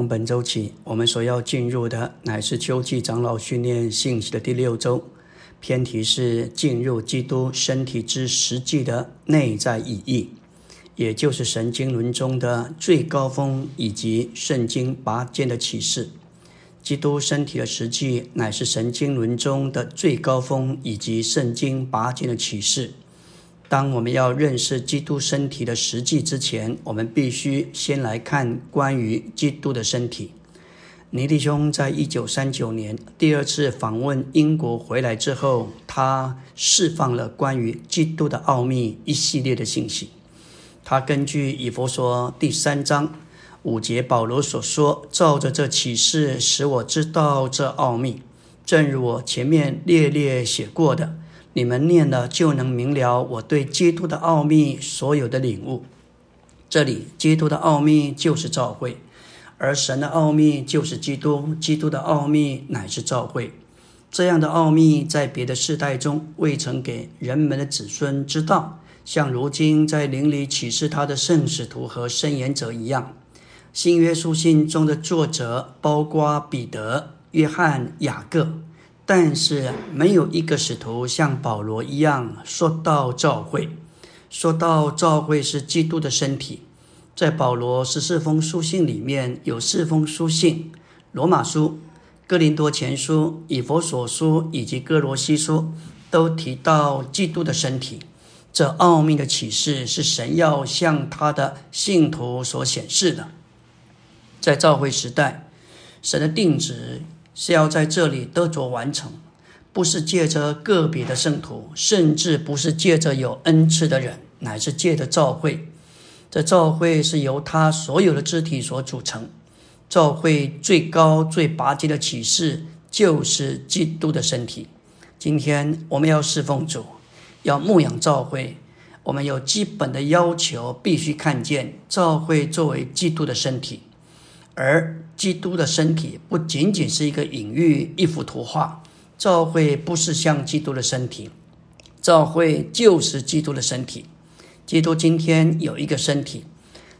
从本周起，我们所要进入的乃是秋季长老训练信息的第六周，偏题是进入基督身体之实际的内在意义，也就是神经轮中的最高峰以及圣经拔尖的启示。基督身体的实际乃是神经轮中的最高峰以及圣经拔尖的启示。当我们要认识基督身体的实际之前，我们必须先来看关于基督的身体。尼弟兄在一九三九年第二次访问英国回来之后，他释放了关于基督的奥秘一系列的信息。他根据以佛说第三章五节保罗所说，照着这启示，使我知道这奥秘，正如我前面列列写过的。你们念了就能明了我对基督的奥秘所有的领悟。这里，基督的奥秘就是召会，而神的奥秘就是基督。基督的奥秘乃是召会。这样的奥秘在别的世代中未曾给人们的子孙知道，像如今在灵里启示他的圣使徒和圣言者一样。新约书信中的作者包括彼得、约翰、雅各。但是没有一个使徒像保罗一样说到教会，说到教会是基督的身体。在保罗十四封书信里面有四封书信：罗马书、哥林多前书、以佛所书以及哥罗西书，都提到基督的身体。这奥秘的启示是神要向他的信徒所显示的。在教会时代，神的定旨。是要在这里得着完成，不是借着个别的圣徒，甚至不是借着有恩赐的人，乃是借着教会。这教会是由他所有的肢体所组成。教会最高最拔尖的启示就是基督的身体。今天我们要侍奉主，要牧养教会，我们有基本的要求，必须看见教会作为基督的身体。而基督的身体不仅仅是一个隐喻、一幅图画。教会不是像基督的身体，教会就是基督的身体。基督今天有一个身体，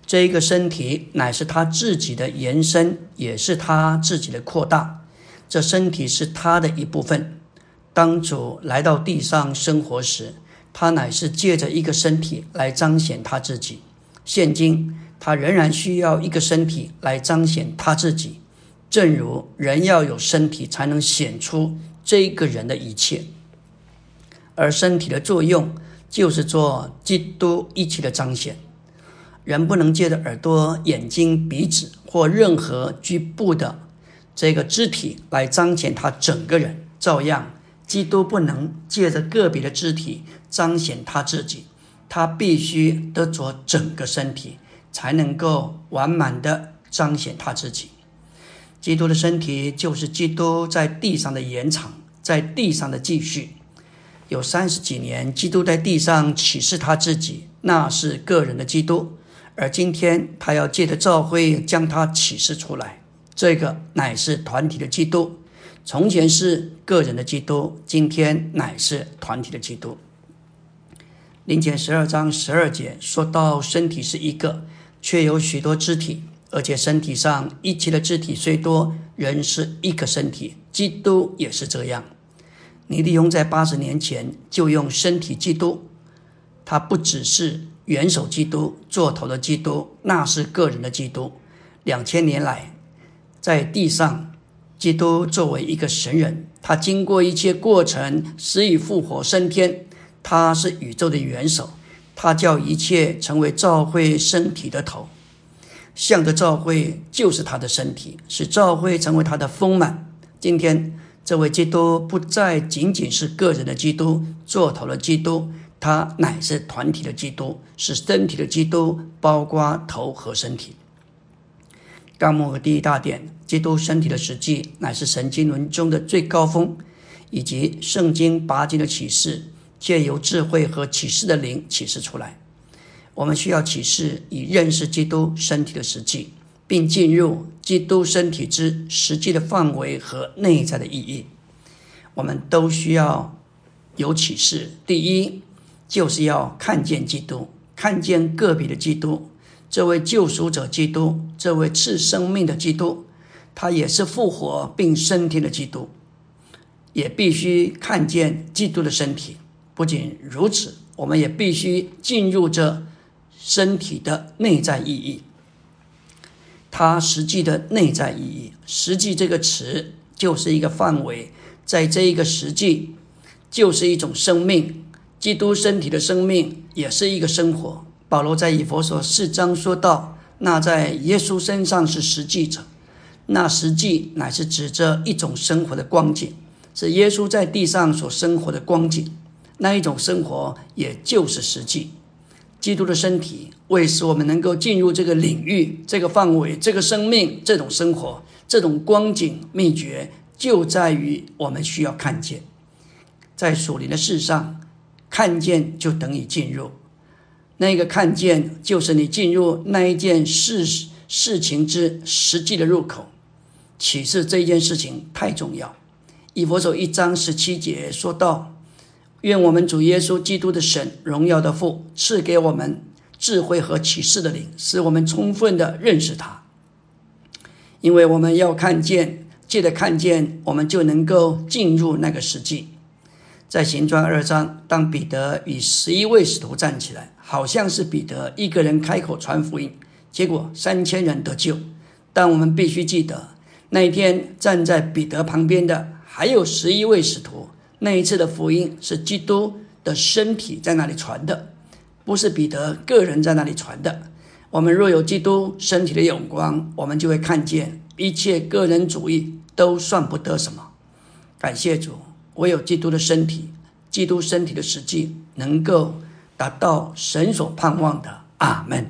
这一个身体乃是他自己的延伸，也是他自己的扩大。这身体是他的一部分。当主来到地上生活时，他乃是借着一个身体来彰显他自己。现今。他仍然需要一个身体来彰显他自己，正如人要有身体才能显出这个人的一切，而身体的作用就是做基督一切的彰显。人不能借着耳朵、眼睛、鼻子或任何局部的这个肢体来彰显他整个人，照样，基督不能借着个别的肢体彰显他自己，他必须得着整个身体。才能够完满的彰显他自己。基督的身体就是基督在地上的延长，在地上的继续。有三十几年，基督在地上启示他自己，那是个人的基督；而今天，他要借着教会将他启示出来，这个乃是团体的基督。从前是个人的基督，今天乃是团体的基督。林前十二章十二节说到，身体是一个。却有许多肢体，而且身体上一切的肢体虽多，仍是一个身体。基督也是这样。尼利用在八十年前就用身体基督，他不只是元首基督、做头的基督，那是个人的基督。两千年来，在地上，基督作为一个神人，他经过一切过程，死以复活升天，他是宇宙的元首。他叫一切成为教会身体的头，向着教会就是他的身体，使教会成为他的丰满。今天这位基督不再仅仅是个人的基督，做头的基督，他乃是团体的基督，是身体的基督，包括头和身体。纲目和第一大点，基督身体的实际乃是神经轮中的最高峰，以及圣经八经的启示。借由智慧和启示的灵启示出来，我们需要启示以认识基督身体的实际，并进入基督身体之实际的范围和内在的意义。我们都需要有启示。第一，就是要看见基督，看见个别的基督。这位救赎者基督，这位赐生命的基督，他也是复活并升天的基督，也必须看见基督的身体。不仅如此，我们也必须进入这身体的内在意义。它实际的内在意义，实际这个词就是一个范围，在这一个实际，就是一种生命。基督身体的生命也是一个生活。保罗在以佛所四章说道：“那在耶稣身上是实际者，那实际乃是指着一种生活的光景，是耶稣在地上所生活的光景。那一种生活也就是实际。基督的身体为使我们能够进入这个领域、这个范围、这个生命、这种生活、这种光景，秘诀就在于我们需要看见，在属灵的事上。”看见就等于进入，那个看见就是你进入那一件事事情之实际的入口。启示这件事情太重要。以佛手一章十七节说道：“愿我们主耶稣基督的神荣耀的父赐给我们智慧和启示的灵，使我们充分的认识他。因为我们要看见，记得看见，我们就能够进入那个实际。”在行传二章，当彼得与十一位使徒站起来，好像是彼得一个人开口传福音，结果三千人得救。但我们必须记得，那一天站在彼得旁边的还有十一位使徒。那一次的福音是基督的身体在那里传的，不是彼得个人在那里传的。我们若有基督身体的眼光，我们就会看见一切个人主义都算不得什么。感谢主。唯有基督的身体，基督身体的实际，能够达到神所盼望的。阿门。